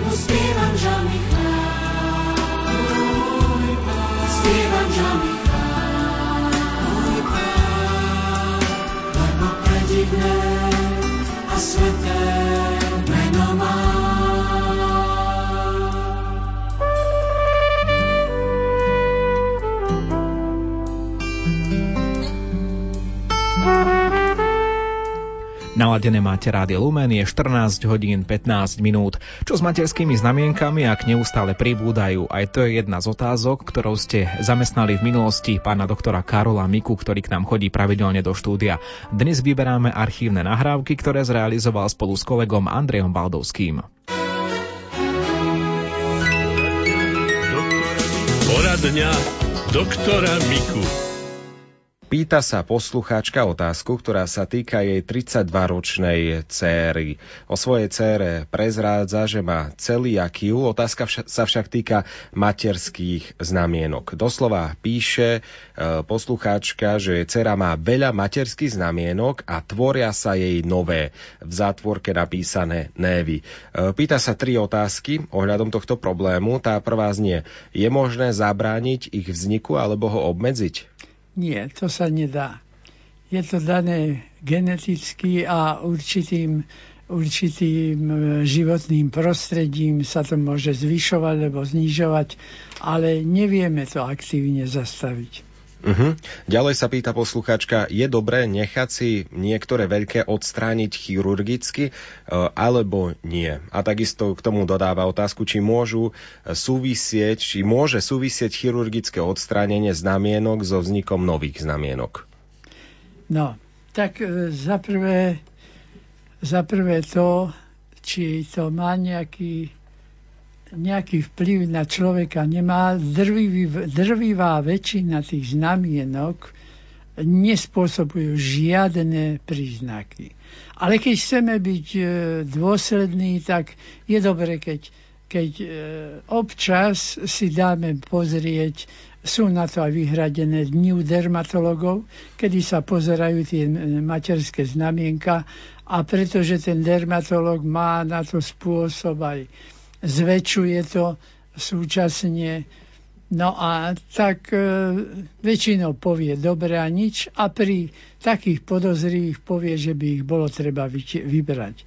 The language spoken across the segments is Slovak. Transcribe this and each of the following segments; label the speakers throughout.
Speaker 1: lebo spievam žalmy Spievam Lebo predivné a sveté
Speaker 2: Naladené máte rádio Lumen, je 14 hodín 15 minút. Čo s materskými znamienkami, ak neustále pribúdajú? Aj to je jedna z otázok, ktorou ste zamestnali v minulosti pána doktora Karola Miku, ktorý k nám chodí pravidelne do štúdia. Dnes vyberáme archívne nahrávky, ktoré zrealizoval spolu s kolegom Andrejom Baldovským.
Speaker 3: Poradňa doktora Miku.
Speaker 4: Pýta sa poslucháčka otázku, ktorá sa týka jej 32-ročnej céry. O svojej cére prezrádza, že má celiakiu. Otázka vša- sa však týka materských znamienok. Doslova píše e, poslucháčka, že jej dcera má veľa materských znamienok a tvoria sa jej nové. V zátvorke napísané névy. E, pýta sa tri otázky ohľadom tohto problému. Tá prvá znie, je možné zabrániť ich vzniku alebo ho obmedziť?
Speaker 5: Nie, to sa nedá. Je to dané geneticky a určitým, určitým e, životným prostredím sa to môže zvyšovať alebo znižovať, ale nevieme to aktívne zastaviť.
Speaker 4: Uh-huh. Ďalej sa pýta poslucháčka, je dobré nechať si niektoré veľké odstrániť chirurgicky uh, alebo nie? A takisto k tomu dodáva otázku, či môžu súvisieť, či môže súvisieť chirurgické odstránenie znamienok so vznikom nových znamienok.
Speaker 5: No, tak uh, za prvé, za prvé to, či to má nejaký nejaký vplyv na človeka nemá. Drvivá väčšina tých znamienok nespôsobujú žiadne príznaky. Ale keď chceme byť e, dôslední, tak je dobre, keď, keď e, občas si dáme pozrieť, sú na to aj vyhradené dni u dermatologov, kedy sa pozerajú tie materské znamienka a pretože ten dermatolog má na to spôsob aj zväčšuje to súčasne. No a tak e, väčšinou povie dobre a nič a pri takých podozrivých povie, že by ich bolo treba vybrať.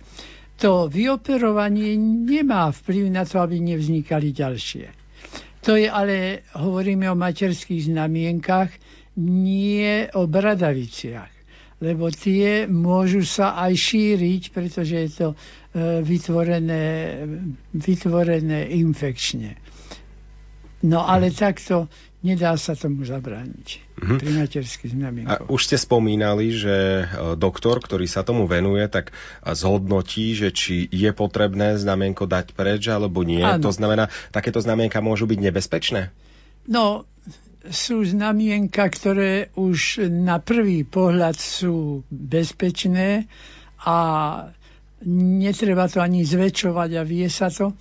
Speaker 5: To vyoperovanie nemá vplyv na to, aby nevznikali ďalšie. To je ale, hovoríme o materských znamienkach, nie o bradaviciach lebo tie môžu sa aj šíriť, pretože je to e, vytvorené, vytvorené infekčne. No ale mhm. takto nedá sa tomu zabrániť mm-hmm. pri materských znamienkoch.
Speaker 4: A už ste spomínali, že e, doktor, ktorý sa tomu venuje, tak zhodnotí, že či je potrebné znamienko dať preč alebo nie. Ano. To znamená, takéto znamienka môžu byť nebezpečné?
Speaker 5: No, sú znamienka, ktoré už na prvý pohľad sú bezpečné a netreba to ani zväčšovať a vie sa to.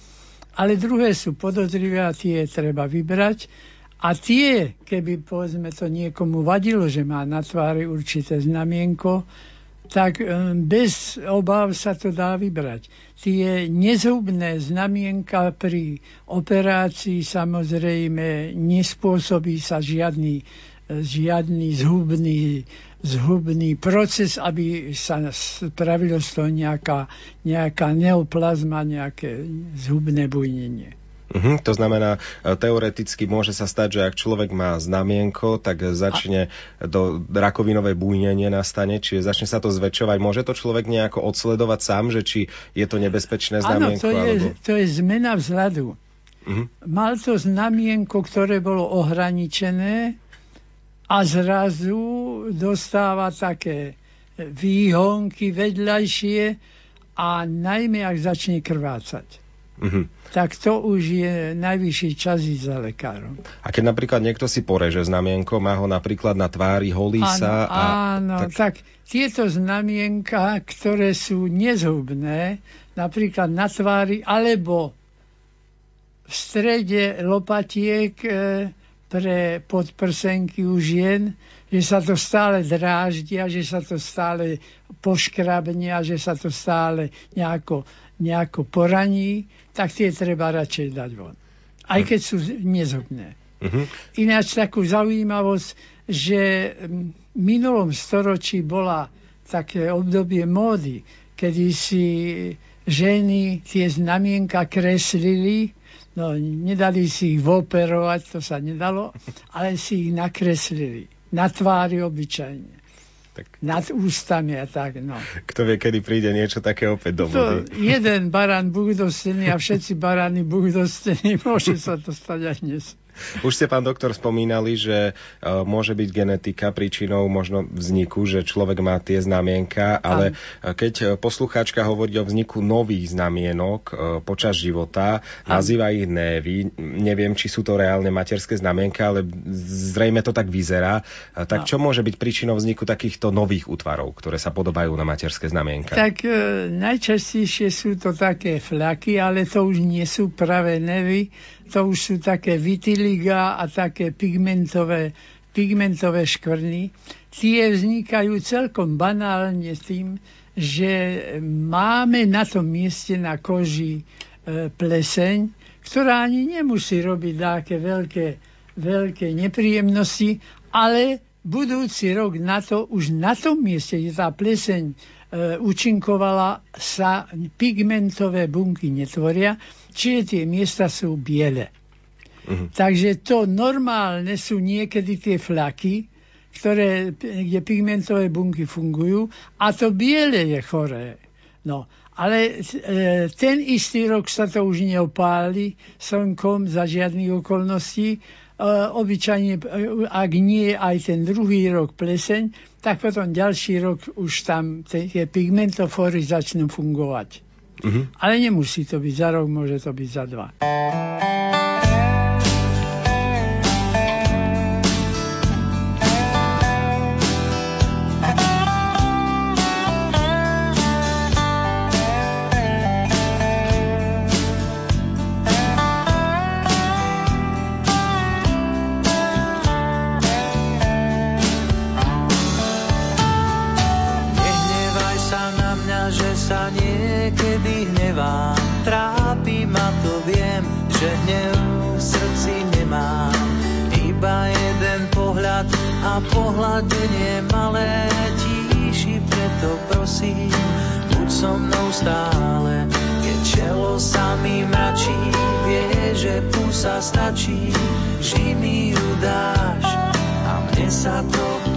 Speaker 5: Ale druhé sú podozrivé a tie treba vybrať. A tie, keby povedzme to niekomu vadilo, že má na tvári určité znamienko, tak e, bez obáv sa to dá vybrať. Tie nezhubné znamienka pri operácii samozrejme nespôsobí sa žiadny, e, žiadny zhubný, zhubný proces, aby sa spravilo z toho nejaká, nejaká neoplazma, nejaké zhubné bujnenie.
Speaker 4: Uh-huh, to znamená, e, teoreticky môže sa stať, že ak človek má znamienko, tak začne a... do rakovinové bújnenie nastane, čiže začne sa to zväčšovať. Môže to človek nejako odsledovať sám, že či je to nebezpečné znamienko?
Speaker 5: Áno, to, je, alebo... to je zmena vzhľadu. Uh-huh. Mal to znamienko, ktoré bolo ohraničené a zrazu dostáva také výhonky vedľajšie a najmä ak začne krvácať. Uh-huh tak to už je najvyšší čas ísť za lekárom.
Speaker 4: A keď napríklad niekto si poreže znamienko, má ho napríklad na tvári, holí áno, sa.
Speaker 5: A, áno, tak... tak tieto znamienka, ktoré sú nezhubné, napríklad na tvári, alebo v strede lopatiek e, pre podprsenky u žien, že sa to stále dráždia, že sa to stále poškrabne a že sa to stále nejako nejako poraní, tak tie treba radšej dať von. Aj keď sú nezhubné.
Speaker 4: Mhm.
Speaker 5: Ináč takú zaujímavosť, že v minulom storočí bola také obdobie módy, kedy si ženy tie znamienka kreslili, no nedali si ich voperovať, to sa nedalo, ale si ich nakreslili na tvári obyčajne.
Speaker 4: Tak.
Speaker 5: Nad ústami a tak, no.
Speaker 4: Kto vie, kedy príde niečo také opäť do
Speaker 5: To jeden barán Búh dostený a všetci barány Búh dostení, môže sa to stať aj dnes.
Speaker 4: Už ste, pán doktor, spomínali, že uh, môže byť genetika príčinou možno vzniku, že človek má tie znamienka, ale uh, keď uh, poslucháčka hovorí o vzniku nových znamienok uh, počas života, nazýva ich névy, neviem, či sú to reálne materské znamienka, ale zrejme to tak vyzerá. Uh, tak
Speaker 5: No.
Speaker 4: čo môže byť príčinou vzniku takýchto nových útvarov, ktoré sa podobajú na materské znamienka?
Speaker 5: Tak e, najčastejšie sú to také fľaky, ale to už nie sú pravé nevy, to už sú také vitiliga a také pigmentové, pigmentové škvrny. Tie vznikajú celkom banálne tým, že máme na tom mieste na koži e, pleseň, ktorá ani nemusí robiť také veľké, veľké nepríjemnosti, ale budúci rok na to, už na tom mieste, kde tá pleseň e, účinkovala, sa pigmentové bunky netvoria, čiže tie miesta sú biele.
Speaker 4: Mhm.
Speaker 5: Takže to normálne sú niekedy tie flaky, ktoré, kde pigmentové bunky fungujú a to biele je choré. No, ale e, ten istý rok sa to už neopáli slnkom za žiadnych okolností. E, obyčajne, e, ak nie aj ten druhý rok pleseň, tak potom ďalší rok už tam te- tie pigmentofóry začnú fungovať.
Speaker 4: Mhm.
Speaker 5: Ale nemusí to byť za rok, môže to byť za dva.
Speaker 6: Viem, že hnev v srdci nemám. Iba jeden pohľad a pohľadenie malé tíši, preto prosím, buď so mnou stále. Keď čelo sa mi mračí, vie, že pusa stačí, vždy mi ju dáš a mne sa to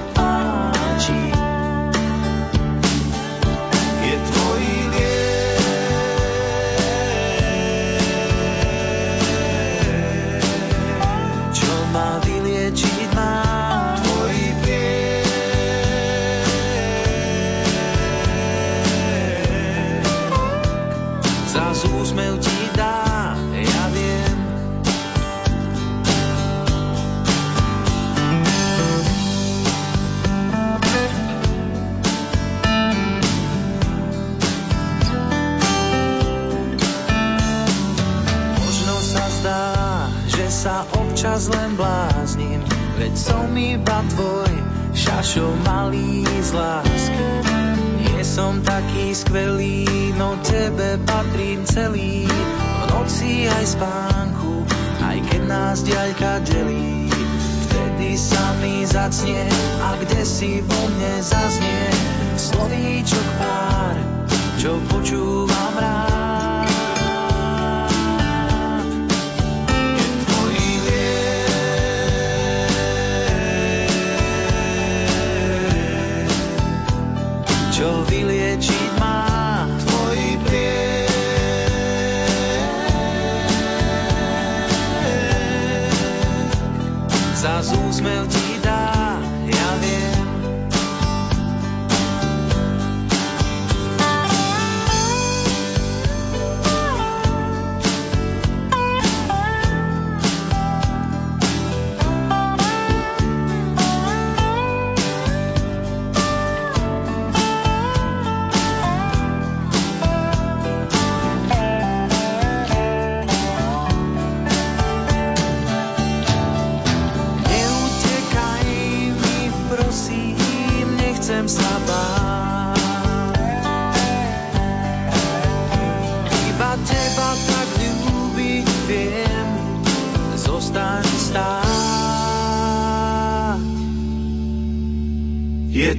Speaker 6: sa občas len bláznim, veď som iba tvoj šašo malý z lásky. Nie som taký skvelý, no tebe patrím celý, v noci aj spánku, aj keď nás diaľka delí. Vtedy sa mi zacnie a kde si vo mne zaznie slovíčok pár, čo počúvam rád.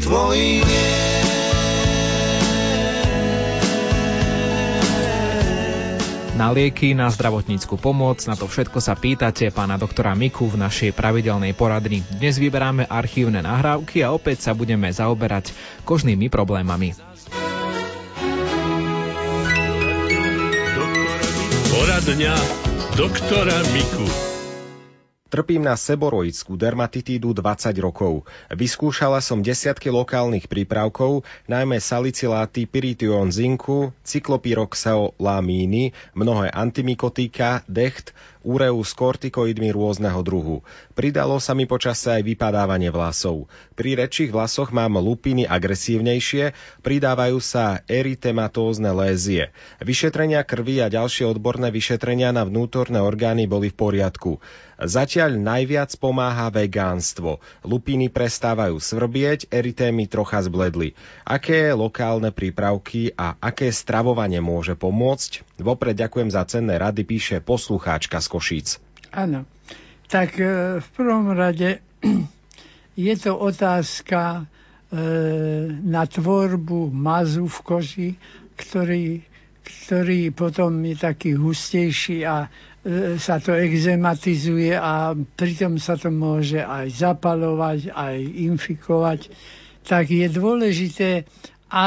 Speaker 6: Tvojich
Speaker 2: Na lieky, na zdravotníckú pomoc, na to všetko sa pýtate pána doktora Miku v našej pravidelnej poradni. Dnes vyberáme archívne nahrávky a opäť sa budeme zaoberať kožnými problémami.
Speaker 3: Poradňa doktora Miku.
Speaker 4: Trpím na seboroidskú dermatitídu 20 rokov. Vyskúšala som desiatky lokálnych prípravkov, najmä saliciláty pyrition zinku, cyklopyroxelamíny, mnohé antimikotika, decht, úreu s kortikoidmi rôzneho druhu. Pridalo sa mi počase aj vypadávanie vlasov. Pri rečích vlasoch mám lupiny agresívnejšie, pridávajú sa erytematózne lézie. Vyšetrenia krvi a ďalšie odborné vyšetrenia na vnútorné orgány boli v poriadku. Zatiaľ najviac pomáha vegánstvo. Lupiny prestávajú svrbieť, eritémy trocha zbledli. Aké lokálne prípravky a aké stravovanie môže pomôcť? Vopred ďakujem za cenné rady, píše poslucháčka z Košíc.
Speaker 5: Áno. Tak e, v prvom rade je to otázka e, na tvorbu mazu v koži, ktorý, ktorý potom je taký hustejší a sa to exematizuje a pritom sa to môže aj zapalovať, aj infikovať. Tak je dôležité, a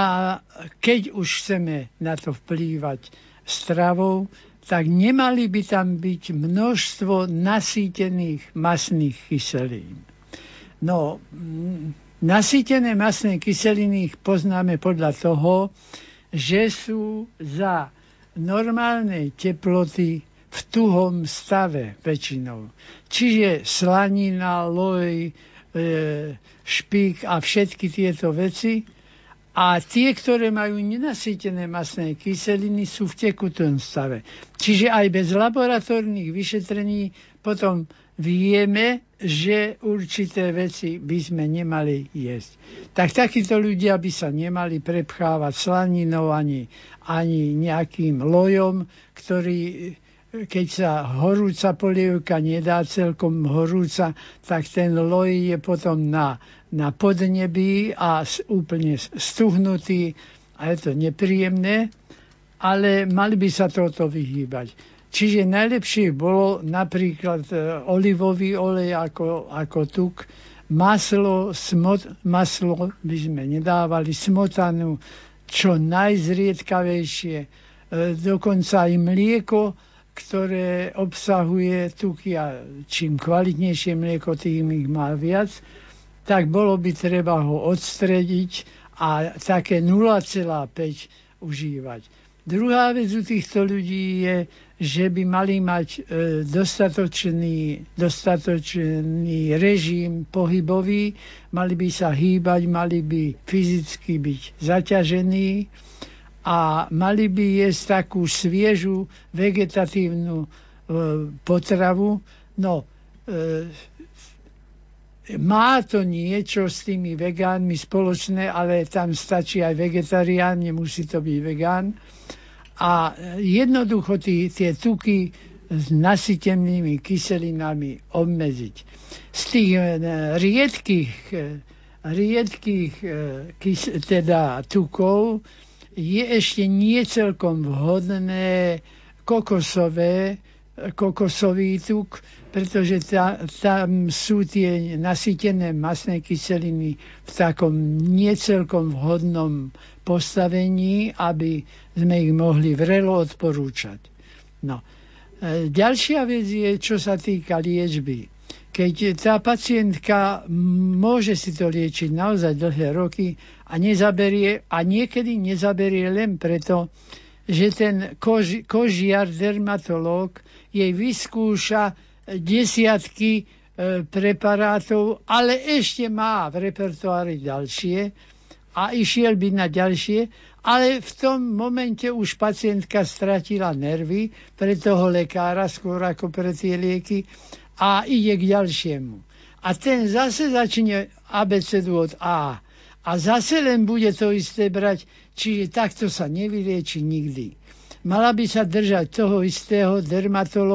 Speaker 5: keď už chceme na to vplývať stravou, tak nemali by tam byť množstvo nasýtených masných kyselín. No, nasýtené masné kyseliny poznáme podľa toho, že sú za normálnej teploty v tuhom stave väčšinou. Čiže slanina, loj, e, špík a všetky tieto veci a tie, ktoré majú nenasýtené masné kyseliny, sú v tekutom stave. Čiže aj bez laboratórnych vyšetrení potom vieme, že určité veci by sme nemali jesť. Tak takíto ľudia by sa nemali prepchávať slaninou ani, ani nejakým lojom, ktorý keď sa horúca polievka nedá celkom horúca, tak ten loj je potom na, na podnebí a úplne stuhnutý a je to nepríjemné, ale mali by sa toto vyhýbať. Čiže najlepšie bolo napríklad e, olivový olej ako, ako tuk, maslo, smot, maslo by sme nedávali, smotanu, čo najzriedkavejšie, e, dokonca aj mlieko, ktoré obsahuje tuky a čím kvalitnejšie mlieko, tým ich má viac, tak bolo by treba ho odstrediť a také 0,5 užívať. Druhá vec u týchto ľudí je, že by mali mať e, dostatočný, dostatočný režim pohybový, mali by sa hýbať, mali by fyzicky byť zaťažení a mali by jesť takú sviežu vegetatívnu e, potravu. No, e, má to niečo s tými vegánmi spoločné, ale tam stačí aj vegetarián, nemusí to byť vegán. A jednoducho tí, tie tuky s nasytenými kyselinami obmedziť. Z tých e, riedkých, e, riedkých e, kys, teda tukov je ešte nie celkom vhodné kokosové, kokosový tuk, pretože ta, tam sú tie nasýtené masné kyseliny v takom necelkom vhodnom postavení, aby sme ich mohli vrelo odporúčať. No. E, ďalšia vec je, čo sa týka liečby keď tá pacientka môže si to liečiť naozaj dlhé roky a nezaberie, a niekedy nezaberie len preto, že ten kož, kožiar, dermatológ jej vyskúša desiatky e, preparátov, ale ešte má v repertoári ďalšie a išiel by na ďalšie, ale v tom momente už pacientka stratila nervy pre toho lekára skôr ako pre tie lieky a ide k ďalšiemu. A ten zase začne abecedu od A. A zase len bude to isté brať, čiže takto sa nevylieči nikdy. Mala by sa držať toho istého dermatológa,